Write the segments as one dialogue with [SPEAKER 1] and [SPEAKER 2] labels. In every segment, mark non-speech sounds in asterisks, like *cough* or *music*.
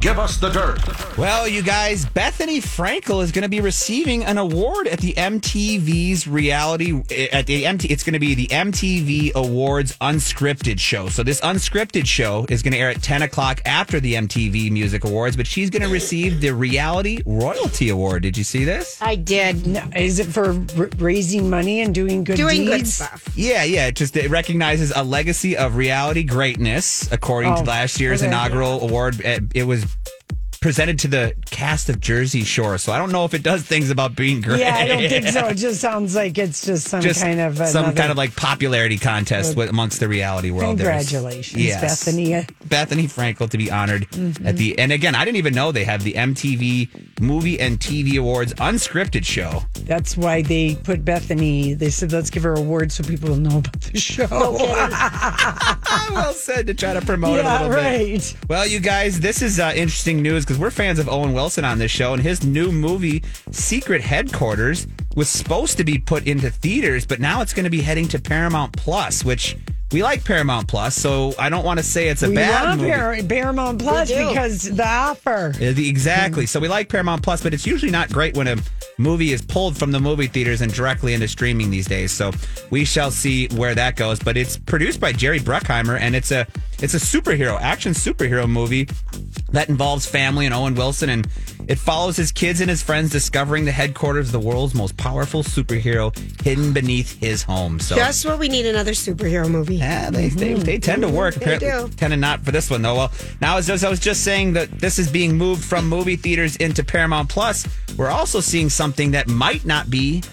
[SPEAKER 1] Give us the dirt.
[SPEAKER 2] Well, you guys, Bethany Frankel is going to be receiving an award at the MTV's reality eh, at the MT. It's going to be the MTV Awards Unscripted show. So this unscripted show is going to air at 10 o'clock after the MTV Music Awards, but she's going to receive the Reality Royalty Award. Did you see this?
[SPEAKER 3] I did.
[SPEAKER 4] No, is it for r- raising money and doing good
[SPEAKER 3] Doing good stuff.
[SPEAKER 2] Yeah, yeah. It just it recognizes a legacy of reality greatness, according to
[SPEAKER 4] Oh,
[SPEAKER 2] last year's
[SPEAKER 4] okay.
[SPEAKER 2] inaugural award. It, it was presented to the cast of Jersey Shore, so I don't know if it does things about being great.
[SPEAKER 4] Yeah, I don't think so. It just sounds like it's just some
[SPEAKER 2] just
[SPEAKER 4] kind of
[SPEAKER 2] some
[SPEAKER 4] another-
[SPEAKER 2] kind of like popularity contest with, amongst the reality world.
[SPEAKER 4] Congratulations,
[SPEAKER 2] yes.
[SPEAKER 4] Bethany.
[SPEAKER 2] Bethany Frankel to be honored
[SPEAKER 4] Mm-hmm.
[SPEAKER 2] at the and again I didn't even know they have the MTV Movie and TV Awards unscripted show.
[SPEAKER 4] That's why they put Bethany. They said let's give her a award so people will know about the show. *laughs* *laughs*
[SPEAKER 2] well said to try to promote it a
[SPEAKER 4] yeah,
[SPEAKER 2] little bit. Well, you guys, this is uh, interesting news because we're fans of Owen Wilson on this show, and his new movie, Secret Headquarters, was supposed to be put into theaters, but now it's going to be heading to Paramount Plus, which we like Paramount Plus, so I don't want to say it's a
[SPEAKER 4] We
[SPEAKER 2] bad
[SPEAKER 4] love
[SPEAKER 2] movie.
[SPEAKER 4] Par- Paramount Plus
[SPEAKER 3] do.
[SPEAKER 4] because the offer.
[SPEAKER 2] The- Exactly. So we like Paramount Plus, but it's usually not great when a movie is pulled from the movie theaters and directly into streaming these days. So we shall see where that goes. But it's produced by Jerry Bruckheimer, and it's a it's a superhero action superhero movie that involves family and Owen Wilson, and it follows his kids and his friends discovering the headquarters of the world's most powerful superhero hidden beneath his home. So
[SPEAKER 3] Just what we need another superhero movie.
[SPEAKER 2] yeah, they, they, mm-hmm. they tend to mm-hmm. work.
[SPEAKER 3] They
[SPEAKER 2] Apparently,
[SPEAKER 3] do.
[SPEAKER 2] tend to not for this one though. Well, now as, as I was just saying that this is being moved from movie theaters into Paramount Plus, we're also seeing something that might not be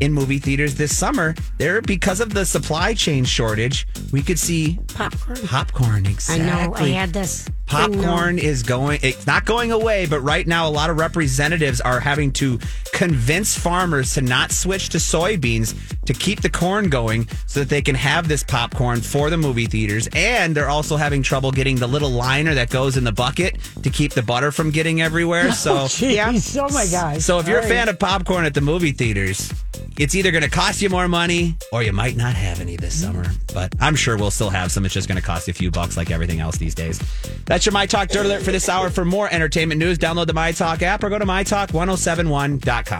[SPEAKER 2] in movie theaters this summer. There, because of the supply chain shortage, we could see
[SPEAKER 3] Popcorn.
[SPEAKER 2] popcorn. exactly.
[SPEAKER 3] I know. I had this.
[SPEAKER 2] Popcorn is going, it's not going away, but right now, a lot of representatives are having to convince farmers to not switch to soybeans to keep the corn going so that they can have this popcorn for the movie theaters. And they're also having trouble getting the little liner that goes in the bucket to keep the butter from getting everywhere. *laughs* Oh, so,
[SPEAKER 4] Jeez, oh my gosh.
[SPEAKER 2] so if you're a fan of popcorn at the movie theaters, it's either going to cost you more money or you might not have any this summer. But I'm sure we'll still have some. It's just going to cost you a few bucks like everything else these days. That's your My Talk Dirt Alert for this hour. For more entertainment news, download the My Talk app or go to mytalk1071.com.